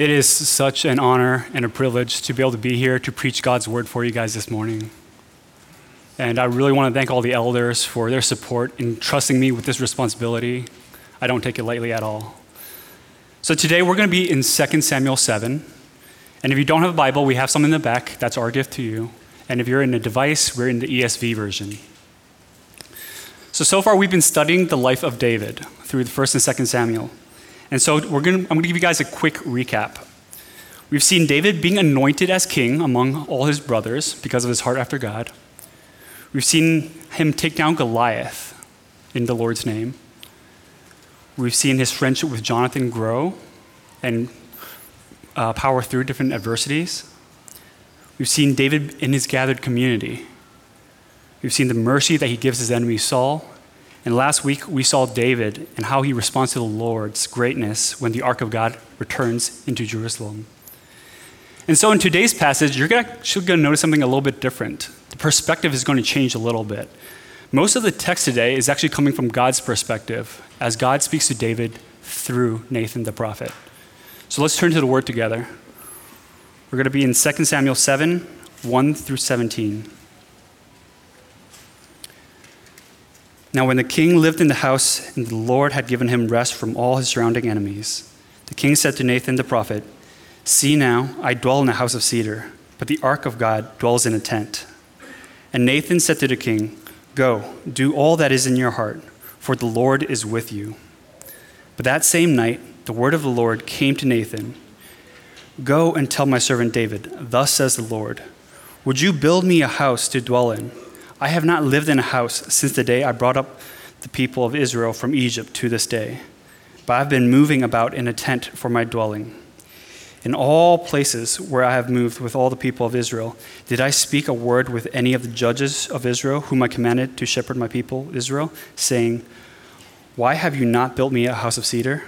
It is such an honor and a privilege to be able to be here to preach God's word for you guys this morning. And I really want to thank all the elders for their support in trusting me with this responsibility. I don't take it lightly at all. So today we're going to be in 2 Samuel 7. And if you don't have a Bible, we have some in the back. That's our gift to you. And if you're in a device, we're in the ESV version. So, so far we've been studying the life of David through the 1st and 2nd Samuel. And so we're gonna, I'm going to give you guys a quick recap. We've seen David being anointed as king among all his brothers because of his heart after God. We've seen him take down Goliath in the Lord's name. We've seen his friendship with Jonathan grow and uh, power through different adversities. We've seen David in his gathered community. We've seen the mercy that he gives his enemy Saul and last week, we saw David and how he responds to the Lord's greatness when the ark of God returns into Jerusalem. And so, in today's passage, you're actually going to notice something a little bit different. The perspective is going to change a little bit. Most of the text today is actually coming from God's perspective as God speaks to David through Nathan the prophet. So, let's turn to the word together. We're going to be in 2 Samuel 7 1 through 17. Now, when the king lived in the house and the Lord had given him rest from all his surrounding enemies, the king said to Nathan the prophet, See now, I dwell in a house of cedar, but the ark of God dwells in a tent. And Nathan said to the king, Go, do all that is in your heart, for the Lord is with you. But that same night, the word of the Lord came to Nathan Go and tell my servant David, Thus says the Lord, Would you build me a house to dwell in? I have not lived in a house since the day I brought up the people of Israel from Egypt to this day, but I've been moving about in a tent for my dwelling. In all places where I have moved with all the people of Israel, did I speak a word with any of the judges of Israel, whom I commanded to shepherd my people Israel, saying, Why have you not built me a house of cedar?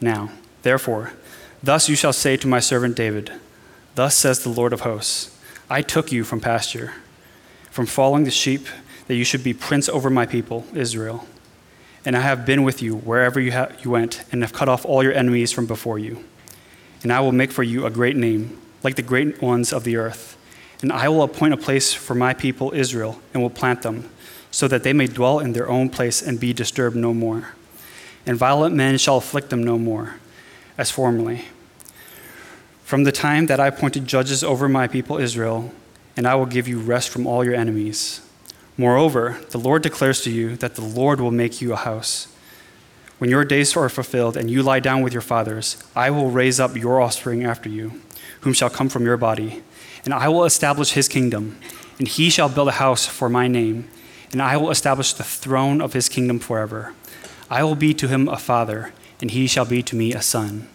Now, therefore, thus you shall say to my servant David, Thus says the Lord of hosts, I took you from pasture from following the sheep, that you should be prince over my people, Israel. And I have been with you wherever you, ha- you went, and have cut off all your enemies from before you. And I will make for you a great name, like the great ones of the earth. And I will appoint a place for my people, Israel, and will plant them, so that they may dwell in their own place and be disturbed no more. And violent men shall afflict them no more, as formerly. From the time that I appointed judges over my people, Israel, and I will give you rest from all your enemies. Moreover, the Lord declares to you that the Lord will make you a house. When your days are fulfilled and you lie down with your fathers, I will raise up your offspring after you, whom shall come from your body, and I will establish his kingdom, and he shall build a house for my name, and I will establish the throne of his kingdom forever. I will be to him a father, and he shall be to me a son.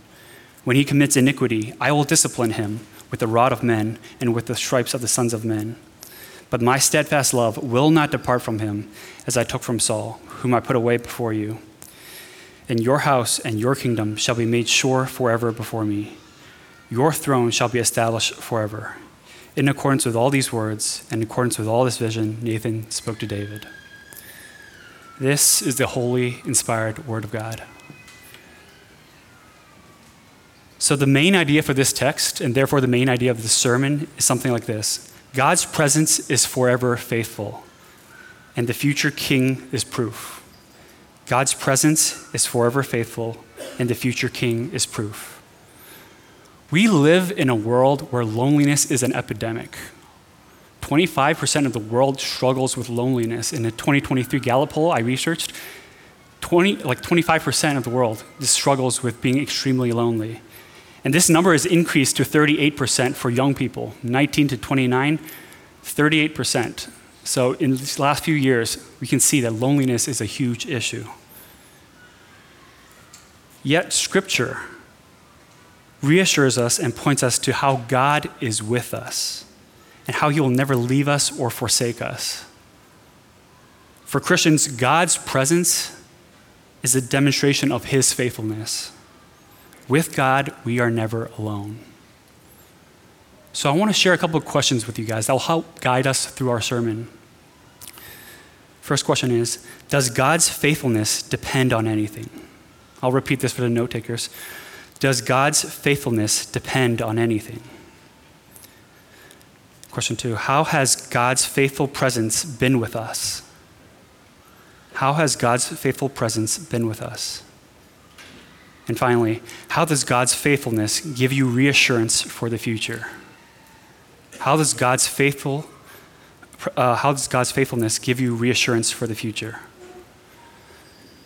When he commits iniquity, I will discipline him with the rod of men and with the stripes of the sons of men. But my steadfast love will not depart from him, as I took from Saul, whom I put away before you. And your house and your kingdom shall be made sure forever before me. Your throne shall be established forever. In accordance with all these words, and in accordance with all this vision, Nathan spoke to David. This is the holy, inspired word of God. So, the main idea for this text, and therefore the main idea of the sermon, is something like this God's presence is forever faithful, and the future king is proof. God's presence is forever faithful, and the future king is proof. We live in a world where loneliness is an epidemic. 25% of the world struggles with loneliness. In a 2023 Gallup poll I researched, 20, like 25% of the world struggles with being extremely lonely. And this number has increased to 38% for young people, 19 to 29, 38%. So in these last few years, we can see that loneliness is a huge issue. Yet, Scripture reassures us and points us to how God is with us and how He will never leave us or forsake us. For Christians, God's presence is a demonstration of His faithfulness. With God, we are never alone. So I want to share a couple of questions with you guys that will help guide us through our sermon. First question is Does God's faithfulness depend on anything? I'll repeat this for the note takers. Does God's faithfulness depend on anything? Question two How has God's faithful presence been with us? How has God's faithful presence been with us? And finally, how does God's faithfulness give you reassurance for the future? How does God's faithful uh, how does God's faithfulness give you reassurance for the future?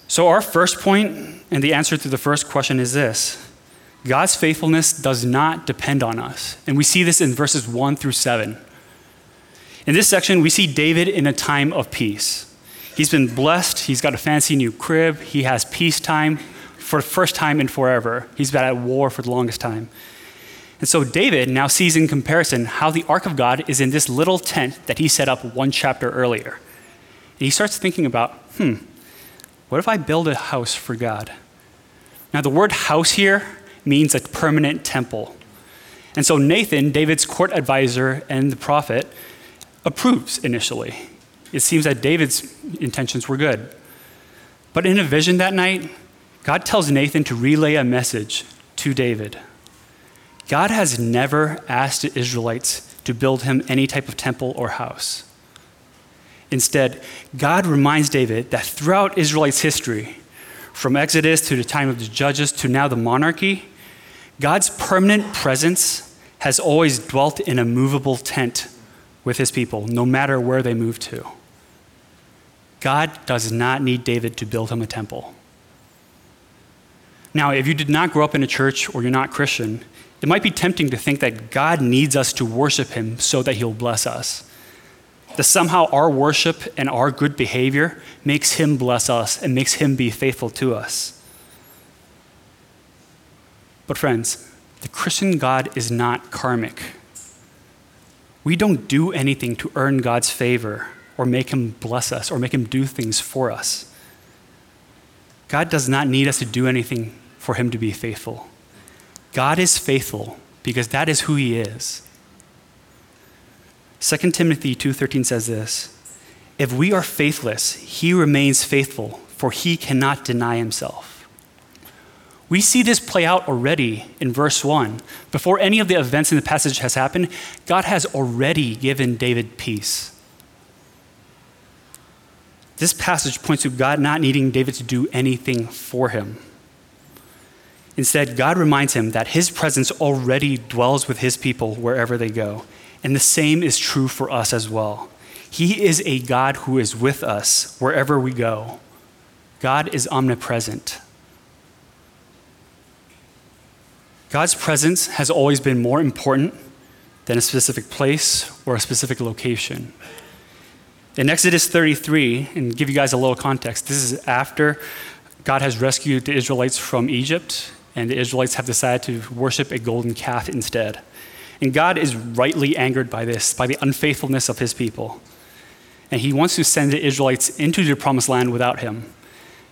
So, our first point and the answer to the first question is this God's faithfulness does not depend on us. And we see this in verses 1 through 7. In this section, we see David in a time of peace. He's been blessed, he's got a fancy new crib, he has peacetime for the first time in forever. He's been at war for the longest time. And so David now sees in comparison how the ark of God is in this little tent that he set up one chapter earlier. And he starts thinking about, hmm, what if I build a house for God? Now, the word house here means a permanent temple. And so Nathan, David's court advisor and the prophet, approves initially. It seems that David's intentions were good. But in a vision that night, God tells Nathan to relay a message to David. God has never asked the Israelites to build him any type of temple or house. Instead, God reminds David that throughout Israelites' history, from Exodus to the time of the judges to now the monarchy, God's permanent presence has always dwelt in a movable tent with his people, no matter where they move to. God does not need David to build him a temple. Now, if you did not grow up in a church or you're not Christian, it might be tempting to think that God needs us to worship Him so that He'll bless us. That somehow our worship and our good behavior makes Him bless us and makes Him be faithful to us. But, friends, the Christian God is not karmic. We don't do anything to earn God's favor or make Him bless us or make Him do things for us. God does not need us to do anything for Him to be faithful. God is faithful because that is who he is. 2 Timothy 2:13 says this, "If we are faithless, he remains faithful, for he cannot deny himself." We see this play out already in verse 1. Before any of the events in the passage has happened, God has already given David peace. This passage points to God not needing David to do anything for him. Instead, God reminds him that his presence already dwells with his people wherever they go. And the same is true for us as well. He is a God who is with us wherever we go. God is omnipresent. God's presence has always been more important than a specific place or a specific location. In Exodus 33, and give you guys a little context, this is after God has rescued the Israelites from Egypt and the Israelites have decided to worship a golden calf instead. And God is rightly angered by this, by the unfaithfulness of his people. And he wants to send the Israelites into the promised land without him.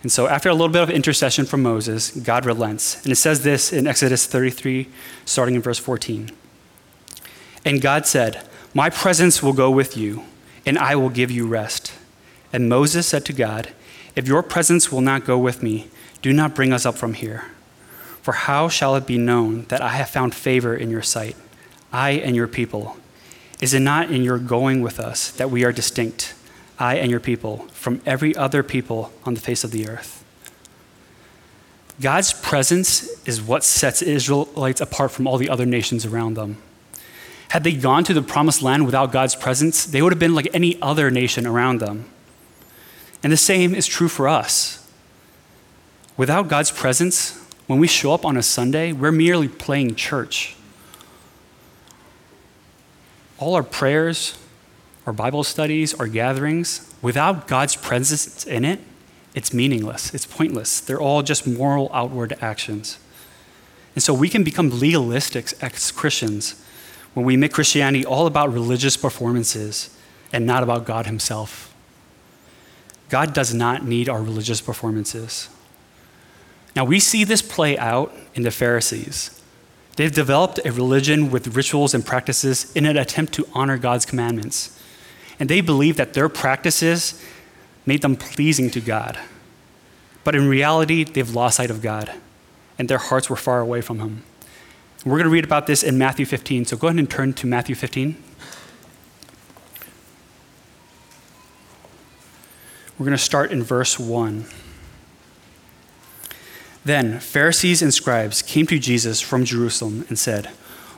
And so, after a little bit of intercession from Moses, God relents. And it says this in Exodus 33, starting in verse 14. And God said, My presence will go with you, and I will give you rest. And Moses said to God, If your presence will not go with me, do not bring us up from here. For how shall it be known that I have found favor in your sight, I and your people? Is it not in your going with us that we are distinct, I and your people, from every other people on the face of the earth? God's presence is what sets Israelites apart from all the other nations around them. Had they gone to the promised land without God's presence, they would have been like any other nation around them. And the same is true for us. Without God's presence, when we show up on a Sunday, we're merely playing church. All our prayers, our Bible studies, our gatherings, without God's presence in it, it's meaningless, it's pointless. They're all just moral outward actions. And so we can become legalistic as Christians when we make Christianity all about religious performances and not about God Himself. God does not need our religious performances. Now, we see this play out in the Pharisees. They've developed a religion with rituals and practices in an attempt to honor God's commandments. And they believe that their practices made them pleasing to God. But in reality, they've lost sight of God. and their hearts were far away from him. We're going to read about this in Matthew 15, so go ahead and turn to Matthew 15. We're going to start in verse 1. Then Pharisees and scribes came to Jesus from Jerusalem and said,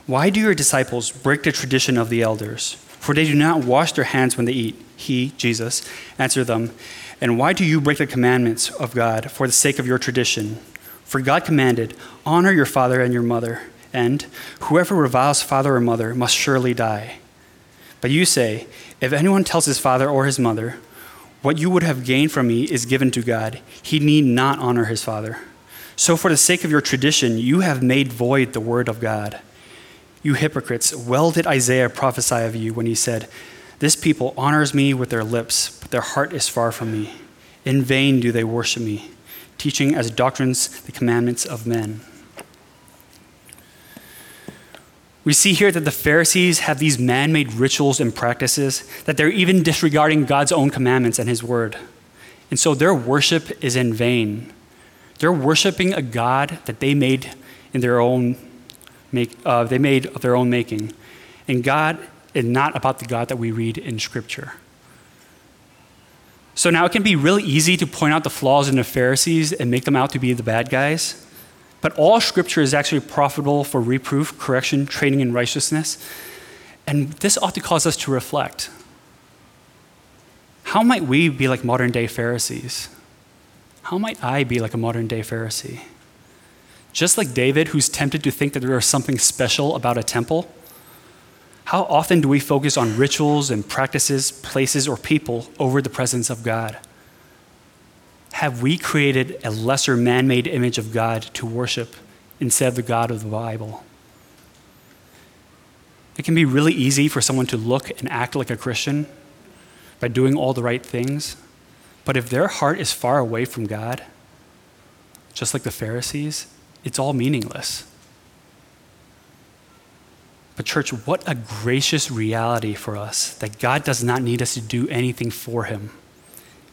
Why do your disciples break the tradition of the elders? For they do not wash their hands when they eat. He, Jesus, answered them, And why do you break the commandments of God for the sake of your tradition? For God commanded, Honor your father and your mother, and whoever reviles father or mother must surely die. But you say, If anyone tells his father or his mother, What you would have gained from me is given to God, he need not honor his father. So, for the sake of your tradition, you have made void the word of God. You hypocrites, well did Isaiah prophesy of you when he said, This people honors me with their lips, but their heart is far from me. In vain do they worship me, teaching as doctrines the commandments of men. We see here that the Pharisees have these man made rituals and practices, that they're even disregarding God's own commandments and His word. And so their worship is in vain. They're worshiping a God that they made in their own make, uh, they made of their own making. And God is not about the God that we read in Scripture. So now it can be really easy to point out the flaws in the Pharisees and make them out to be the bad guys. But all Scripture is actually profitable for reproof, correction, training in righteousness. And this ought to cause us to reflect. How might we be like modern day Pharisees? How might I be like a modern day Pharisee? Just like David, who's tempted to think that there is something special about a temple, how often do we focus on rituals and practices, places, or people over the presence of God? Have we created a lesser man made image of God to worship instead of the God of the Bible? It can be really easy for someone to look and act like a Christian by doing all the right things, but if their heart is far away from God, just like the Pharisees, it's all meaningless. But, church, what a gracious reality for us that God does not need us to do anything for Him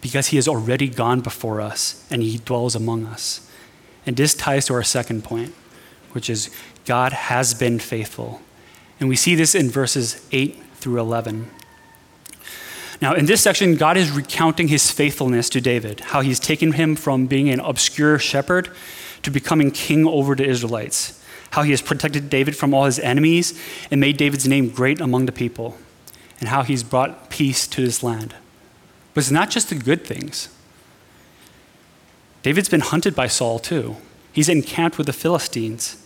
because He has already gone before us and He dwells among us. And this ties to our second point, which is God has been faithful. And we see this in verses 8 through 11. Now, in this section, God is recounting his faithfulness to David, how he's taken him from being an obscure shepherd to becoming king over the Israelites, how he has protected David from all his enemies and made David's name great among the people, and how he's brought peace to this land. But it's not just the good things. David's been hunted by Saul too. He's encamped with the Philistines.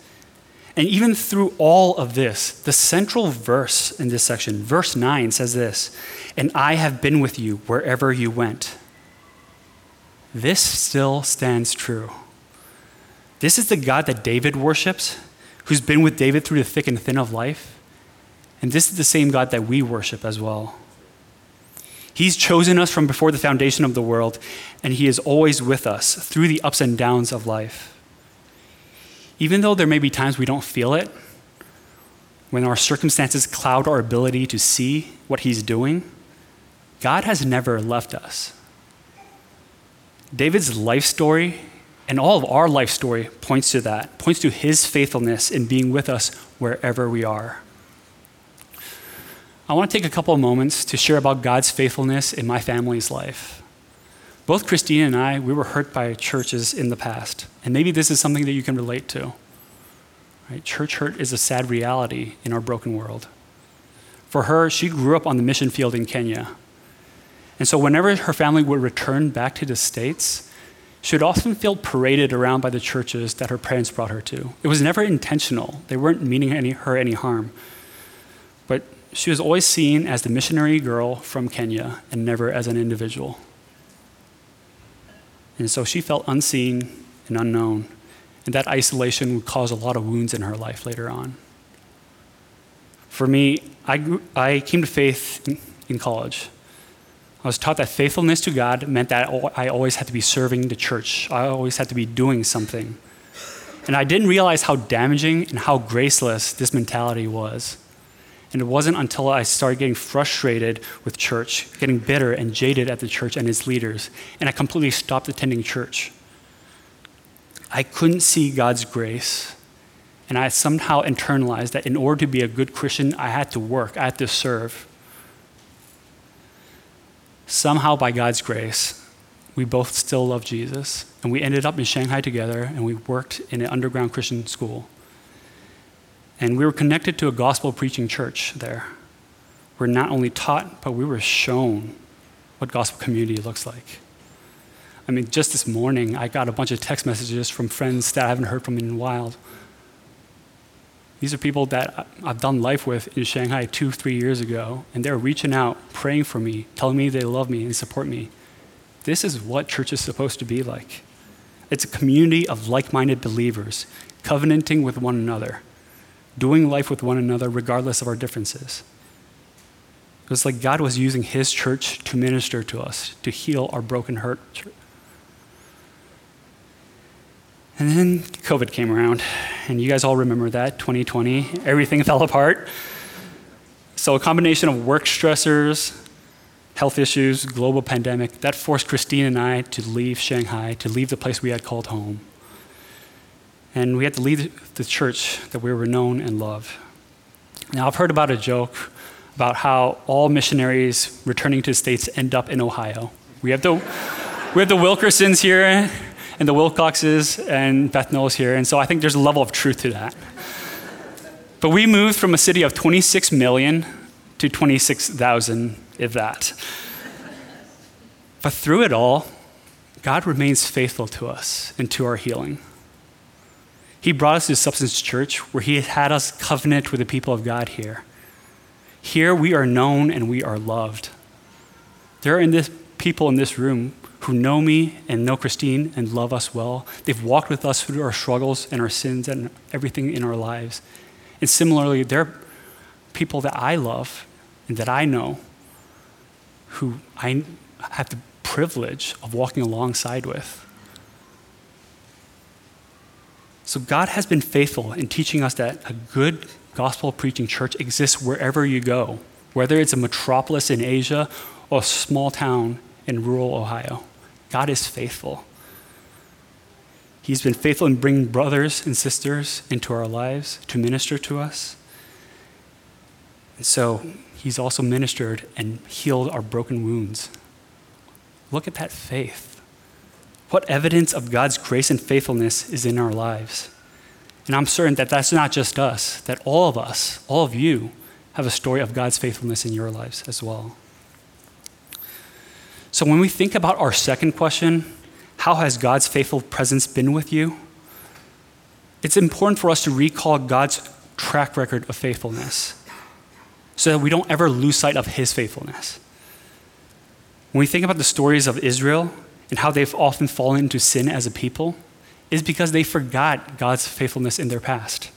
And even through all of this, the central verse in this section, verse 9, says this And I have been with you wherever you went. This still stands true. This is the God that David worships, who's been with David through the thick and thin of life. And this is the same God that we worship as well. He's chosen us from before the foundation of the world, and He is always with us through the ups and downs of life. Even though there may be times we don't feel it, when our circumstances cloud our ability to see what He's doing, God has never left us. David's life story and all of our life story points to that, points to His faithfulness in being with us wherever we are. I want to take a couple of moments to share about God's faithfulness in my family's life. Both Christine and I, we were hurt by churches in the past, and maybe this is something that you can relate to. Right? Church hurt is a sad reality in our broken world. For her, she grew up on the mission field in Kenya. And so, whenever her family would return back to the States, she would often feel paraded around by the churches that her parents brought her to. It was never intentional, they weren't meaning any, her any harm. But she was always seen as the missionary girl from Kenya and never as an individual. And so she felt unseen and unknown. And that isolation would cause a lot of wounds in her life later on. For me, I, grew, I came to faith in, in college. I was taught that faithfulness to God meant that I always had to be serving the church, I always had to be doing something. And I didn't realize how damaging and how graceless this mentality was. And it wasn't until I started getting frustrated with church, getting bitter and jaded at the church and its leaders, and I completely stopped attending church. I couldn't see God's grace. And I somehow internalized that in order to be a good Christian, I had to work, I had to serve. Somehow, by God's grace, we both still love Jesus. And we ended up in Shanghai together, and we worked in an underground Christian school. And we were connected to a gospel preaching church there. We're not only taught, but we were shown what gospel community looks like. I mean, just this morning, I got a bunch of text messages from friends that I haven't heard from in a while. These are people that I've done life with in Shanghai two, three years ago, and they're reaching out, praying for me, telling me they love me and support me. This is what church is supposed to be like. It's a community of like minded believers, covenanting with one another, doing life with one another regardless of our differences. It was like God was using His church to minister to us, to heal our broken hurt. And then COVID came around, and you guys all remember that 2020, everything fell apart. So, a combination of work stressors, health issues, global pandemic, that forced Christine and I to leave Shanghai, to leave the place we had called home. And we had to leave the church that we were known and loved. Now, I've heard about a joke about how all missionaries returning to the States end up in Ohio. We have the, we have the Wilkersons here and the Wilcoxes and Beth Knowles here, and so I think there's a level of truth to that. But we moved from a city of 26 million to 26,000, if that. But through it all, God remains faithful to us and to our healing. He brought us to Substance Church where He had us covenant with the people of God here. Here we are known and we are loved. There are in this, people in this room who know me and know Christine and love us well. They've walked with us through our struggles and our sins and everything in our lives. And similarly, there are people that I love and that I know who I have the privilege of walking alongside with. So God has been faithful in teaching us that a good gospel preaching church exists wherever you go, whether it's a metropolis in Asia or a small town in rural Ohio. God is faithful. He's been faithful in bringing brothers and sisters into our lives to minister to us. And so he's also ministered and healed our broken wounds. Look at that faith. What evidence of God's grace and faithfulness is in our lives? And I'm certain that that's not just us, that all of us, all of you, have a story of God's faithfulness in your lives as well. So when we think about our second question, how has God's faithful presence been with you? It's important for us to recall God's track record of faithfulness so that we don't ever lose sight of his faithfulness. When we think about the stories of Israel and how they've often fallen into sin as a people, is because they forgot God's faithfulness in their past.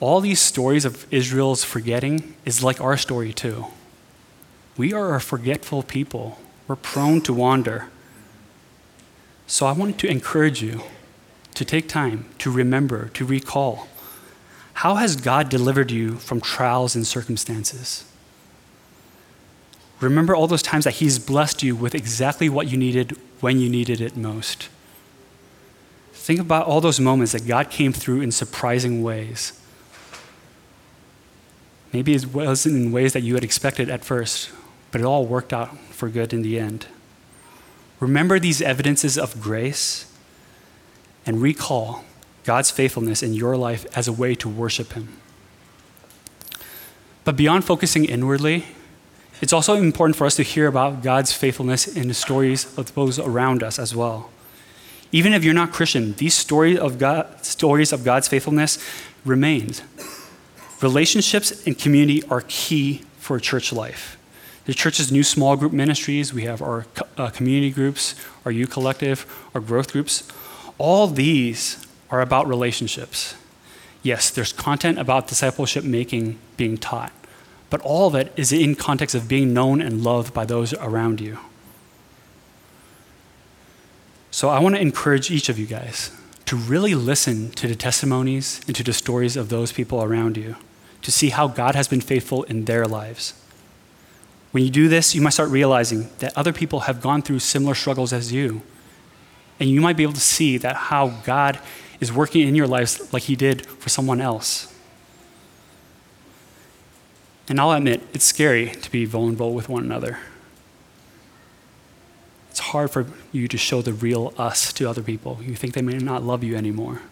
All these stories of Israel's forgetting is like our story, too. We are a forgetful people, we're prone to wander. So I wanted to encourage you to take time to remember, to recall. How has God delivered you from trials and circumstances? Remember all those times that He's blessed you with exactly what you needed when you needed it most. Think about all those moments that God came through in surprising ways. Maybe it wasn't in ways that you had expected at first, but it all worked out for good in the end. Remember these evidences of grace and recall God's faithfulness in your life as a way to worship Him. But beyond focusing inwardly, it's also important for us to hear about God's faithfulness in the stories of those around us as well. Even if you're not Christian, these stories of, God, stories of God's faithfulness remain. Relationships and community are key for church life. The church's new small group ministries, we have our uh, community groups, our youth collective, our growth groups. All these are about relationships. Yes, there's content about discipleship making being taught, but all of it is in context of being known and loved by those around you. So I want to encourage each of you guys to really listen to the testimonies and to the stories of those people around you to see how God has been faithful in their lives. When you do this, you might start realizing that other people have gone through similar struggles as you. And you might be able to see that how God is working in your lives like He did for someone else. And I'll admit, it's scary to be vulnerable with one another. It's hard for you to show the real us to other people. You think they may not love you anymore.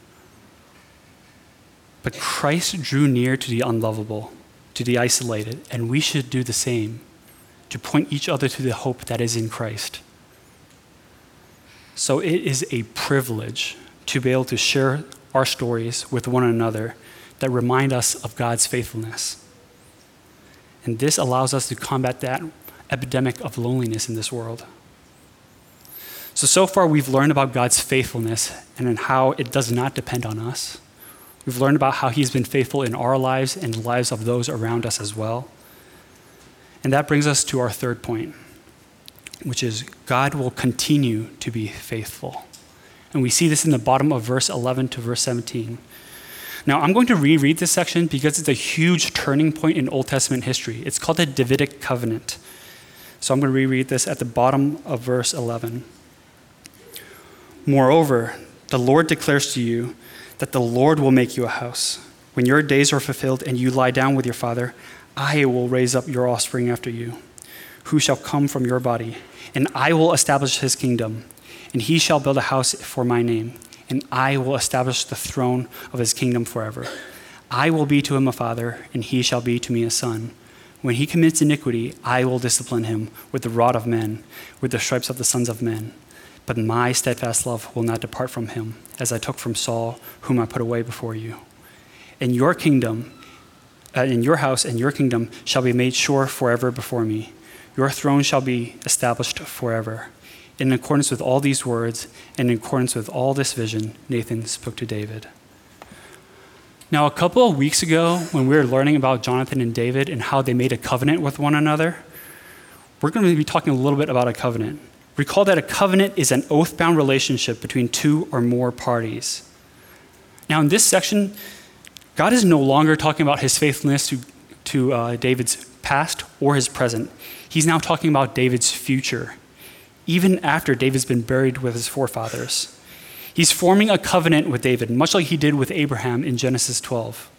But Christ drew near to the unlovable, to the isolated, and we should do the same to point each other to the hope that is in Christ. So it is a privilege to be able to share our stories with one another that remind us of God's faithfulness. And this allows us to combat that epidemic of loneliness in this world. So, so far, we've learned about God's faithfulness and how it does not depend on us. We've learned about how He's been faithful in our lives and the lives of those around us as well. And that brings us to our third point, which is God will continue to be faithful. And we see this in the bottom of verse 11 to verse 17. Now, I'm going to reread this section because it's a huge turning point in Old Testament history. It's called the Davidic covenant. So I'm going to reread this at the bottom of verse 11. Moreover, the Lord declares to you that the Lord will make you a house. When your days are fulfilled and you lie down with your father, I will raise up your offspring after you, who shall come from your body, and I will establish his kingdom, and he shall build a house for my name, and I will establish the throne of his kingdom forever. I will be to him a father, and he shall be to me a son. When he commits iniquity, I will discipline him with the rod of men, with the stripes of the sons of men. But my steadfast love will not depart from him, as I took from Saul, whom I put away before you. In your kingdom, uh, in your house and your kingdom shall be made sure forever before me. Your throne shall be established forever. In accordance with all these words, and in accordance with all this vision, Nathan spoke to David. Now, a couple of weeks ago, when we were learning about Jonathan and David and how they made a covenant with one another, we're going to be talking a little bit about a covenant. Recall that a covenant is an oath bound relationship between two or more parties. Now, in this section, God is no longer talking about his faithfulness to, to uh, David's past or his present. He's now talking about David's future, even after David's been buried with his forefathers. He's forming a covenant with David, much like he did with Abraham in Genesis 12.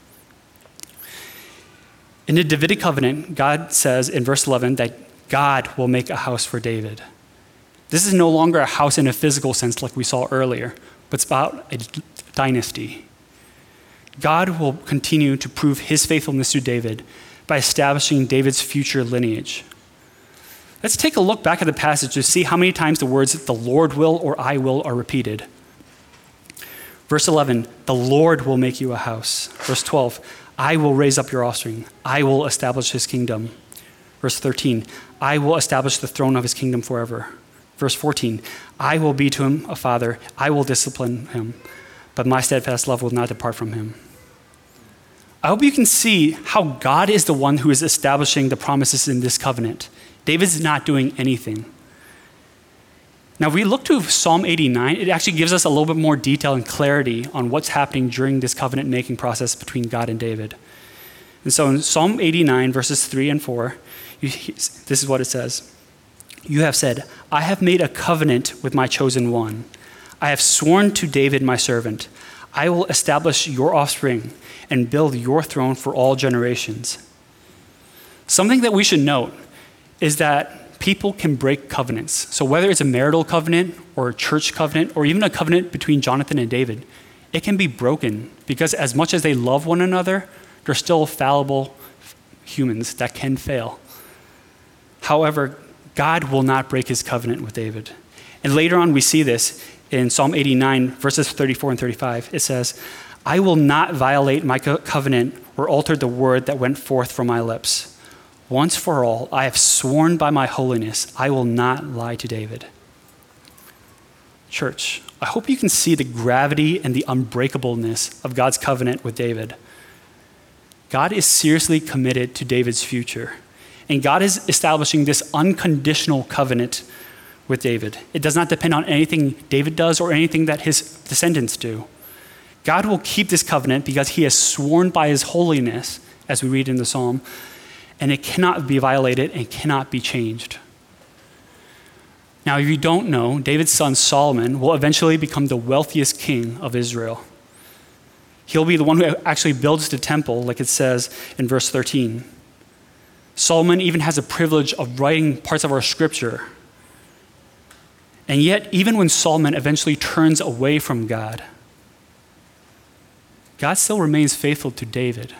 In the Davidic covenant, God says in verse 11 that God will make a house for David. This is no longer a house in a physical sense like we saw earlier, but it's about a dynasty. God will continue to prove his faithfulness to David by establishing David's future lineage. Let's take a look back at the passage to see how many times the words the Lord will or I will are repeated. Verse 11, the Lord will make you a house. Verse 12, I will raise up your offspring. I will establish his kingdom. Verse 13, I will establish the throne of his kingdom forever. Verse 14, I will be to him a father. I will discipline him but my steadfast love will not depart from him. I hope you can see how God is the one who is establishing the promises in this covenant. David's not doing anything. Now, if we look to Psalm 89, it actually gives us a little bit more detail and clarity on what's happening during this covenant making process between God and David. And so in Psalm 89, verses 3 and 4, you, this is what it says You have said, I have made a covenant with my chosen one. I have sworn to David, my servant, I will establish your offspring and build your throne for all generations. Something that we should note is that people can break covenants. So, whether it's a marital covenant or a church covenant or even a covenant between Jonathan and David, it can be broken because, as much as they love one another, they're still fallible humans that can fail. However, God will not break his covenant with David. And later on, we see this in Psalm 89, verses 34 and 35, it says, I will not violate my covenant or alter the word that went forth from my lips. Once for all, I have sworn by my holiness, I will not lie to David. Church, I hope you can see the gravity and the unbreakableness of God's covenant with David. God is seriously committed to David's future, and God is establishing this unconditional covenant with David. It does not depend on anything David does or anything that his descendants do. God will keep this covenant because he has sworn by his holiness, as we read in the psalm, and it cannot be violated and cannot be changed. Now, if you don't know, David's son Solomon will eventually become the wealthiest king of Israel. He'll be the one who actually builds the temple, like it says in verse 13. Solomon even has a privilege of writing parts of our scripture. And yet, even when Solomon eventually turns away from God, God still remains faithful to David.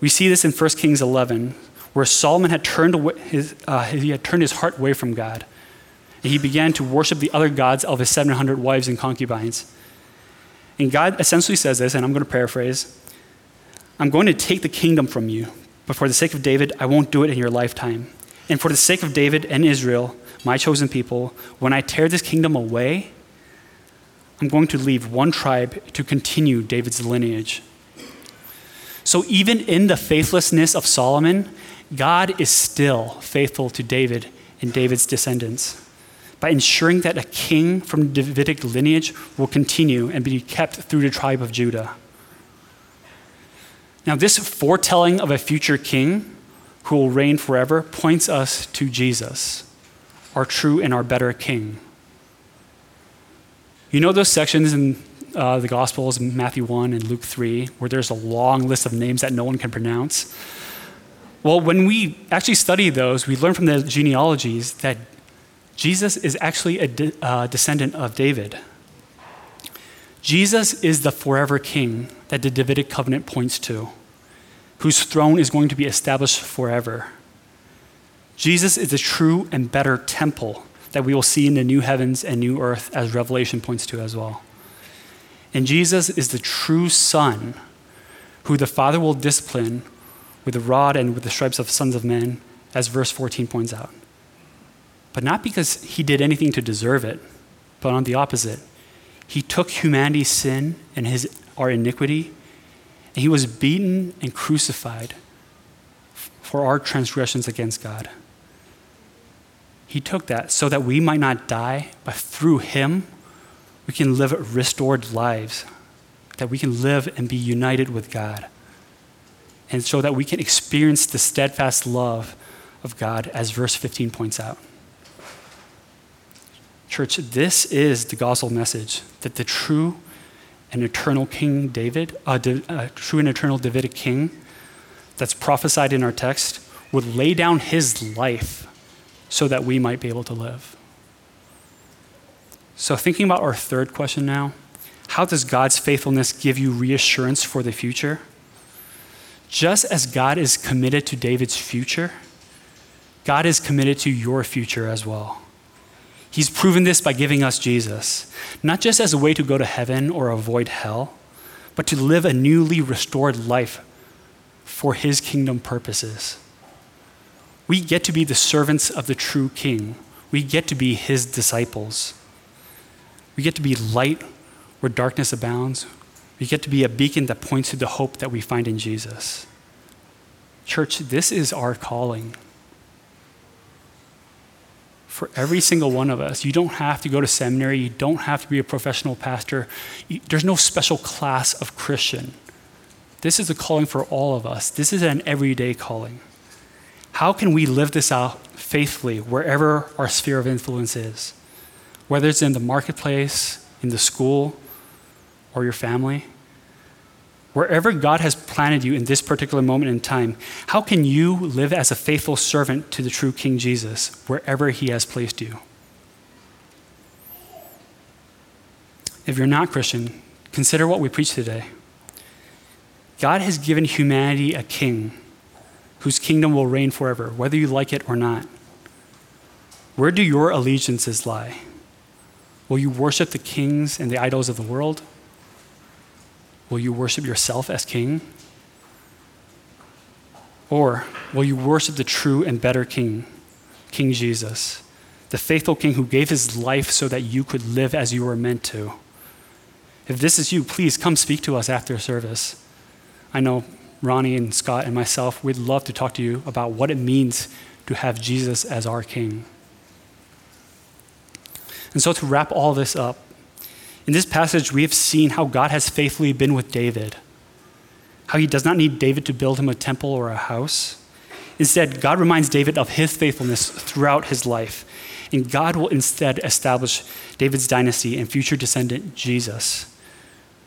We see this in 1 Kings 11, where Solomon had turned, away his, uh, he had turned his heart away from God. And he began to worship the other gods of his 700 wives and concubines. And God essentially says this, and I'm going to paraphrase I'm going to take the kingdom from you, but for the sake of David, I won't do it in your lifetime. And for the sake of David and Israel, my chosen people, when I tear this kingdom away, I'm going to leave one tribe to continue David's lineage. So even in the faithlessness of Solomon, God is still faithful to David and David's descendants by ensuring that a king from the Davidic lineage will continue and be kept through the tribe of Judah. Now, this foretelling of a future king who will reign forever points us to Jesus, our true and our better king. You know those sections in uh, the Gospels, Matthew 1 and Luke 3, where there's a long list of names that no one can pronounce? Well, when we actually study those, we learn from the genealogies that Jesus is actually a de- uh, descendant of David. Jesus is the forever king that the Davidic covenant points to, whose throne is going to be established forever. Jesus is the true and better temple that we will see in the new heavens and new earth, as Revelation points to as well. And Jesus is the true Son, who the Father will discipline with the rod and with the stripes of sons of men, as verse 14 points out but not because he did anything to deserve it, but on the opposite. He took humanity's sin and his, our iniquity, and he was beaten and crucified for our transgressions against God. He took that so that we might not die, but through him, we can live restored lives, that we can live and be united with God, and so that we can experience the steadfast love of God, as verse 15 points out. Church, this is the gospel message that the true and eternal King David, a uh, uh, true and eternal Davidic king that's prophesied in our text, would lay down his life so that we might be able to live. So, thinking about our third question now how does God's faithfulness give you reassurance for the future? Just as God is committed to David's future, God is committed to your future as well. He's proven this by giving us Jesus, not just as a way to go to heaven or avoid hell, but to live a newly restored life for his kingdom purposes. We get to be the servants of the true king. We get to be his disciples. We get to be light where darkness abounds. We get to be a beacon that points to the hope that we find in Jesus. Church, this is our calling for every single one of us. You don't have to go to seminary, you don't have to be a professional pastor. There's no special class of Christian. This is a calling for all of us. This is an everyday calling. How can we live this out faithfully wherever our sphere of influence is? Whether it's in the marketplace, in the school, or your family? Wherever God has planted you in this particular moment in time, how can you live as a faithful servant to the true King Jesus wherever he has placed you? If you're not Christian, consider what we preach today. God has given humanity a king whose kingdom will reign forever, whether you like it or not. Where do your allegiances lie? Will you worship the kings and the idols of the world? Will you worship yourself as king? Or will you worship the true and better king, King Jesus, the faithful king who gave his life so that you could live as you were meant to? If this is you, please come speak to us after service. I know Ronnie and Scott and myself, we'd love to talk to you about what it means to have Jesus as our king. And so, to wrap all this up, in this passage, we have seen how God has faithfully been with David, how he does not need David to build him a temple or a house. Instead, God reminds David of his faithfulness throughout his life. And God will instead establish David's dynasty and future descendant, Jesus,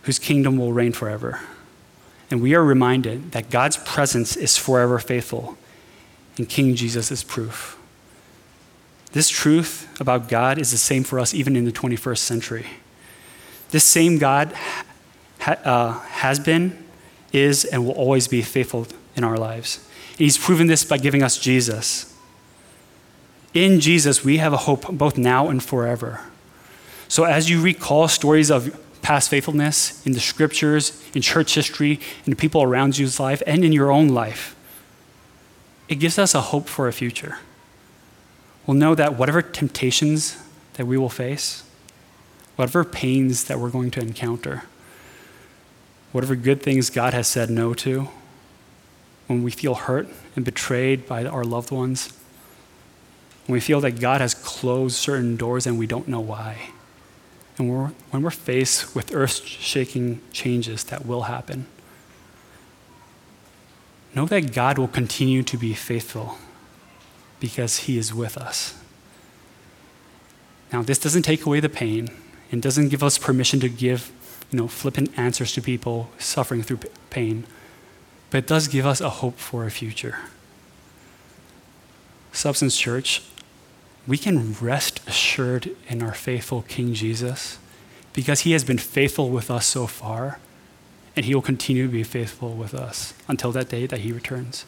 whose kingdom will reign forever. And we are reminded that God's presence is forever faithful, and King Jesus is proof. This truth about God is the same for us even in the 21st century. This same God ha- uh, has been, is, and will always be faithful in our lives. And he's proven this by giving us Jesus. In Jesus, we have a hope both now and forever. So as you recall stories of past faithfulness in the scriptures, in church history, in the people around you's life, and in your own life, it gives us a hope for a future. We'll know that whatever temptations that we will face, whatever pains that we're going to encounter, whatever good things God has said no to, when we feel hurt and betrayed by our loved ones, when we feel that God has closed certain doors and we don't know why, and we're, when we're faced with earth shaking changes that will happen, know that God will continue to be faithful because He is with us. Now, this doesn't take away the pain and doesn't give us permission to give you know, flippant answers to people suffering through pain, but it does give us a hope for a future. Substance Church, we can rest assured in our faithful King Jesus because he has been faithful with us so far, and he will continue to be faithful with us until that day that he returns.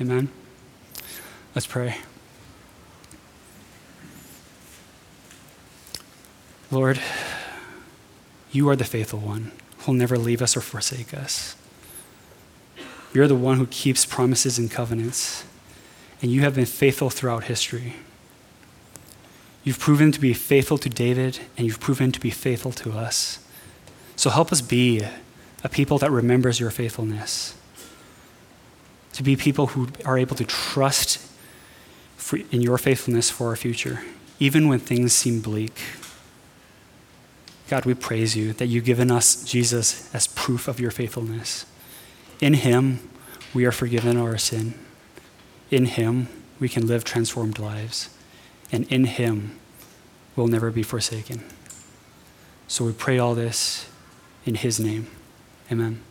Amen. Let's pray. Lord, you are the faithful one who will never leave us or forsake us. You're the one who keeps promises and covenants, and you have been faithful throughout history. You've proven to be faithful to David, and you've proven to be faithful to us. So help us be a people that remembers your faithfulness, to be people who are able to trust in your faithfulness for our future, even when things seem bleak. God, we praise you that you've given us Jesus as proof of your faithfulness. In him, we are forgiven our sin. In him, we can live transformed lives and in him we'll never be forsaken. So we pray all this in his name. Amen.